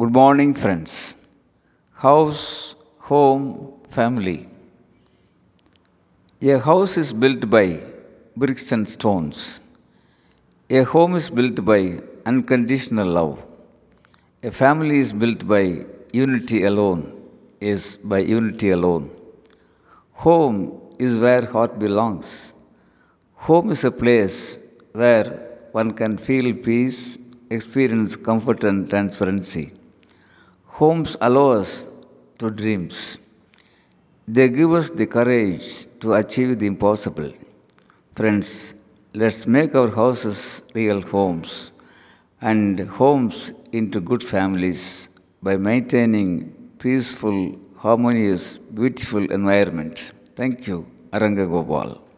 Good morning, friends. House, home, family. A house is built by bricks and stones. A home is built by unconditional love. A family is built by unity alone, is by unity alone. Home is where heart belongs. Home is a place where one can feel peace, experience comfort and transparency. Homes allow us to dreams. They give us the courage to achieve the impossible. Friends, let's make our houses real homes and homes into good families by maintaining peaceful, harmonious, beautiful environment. Thank you, Aranga Gopal.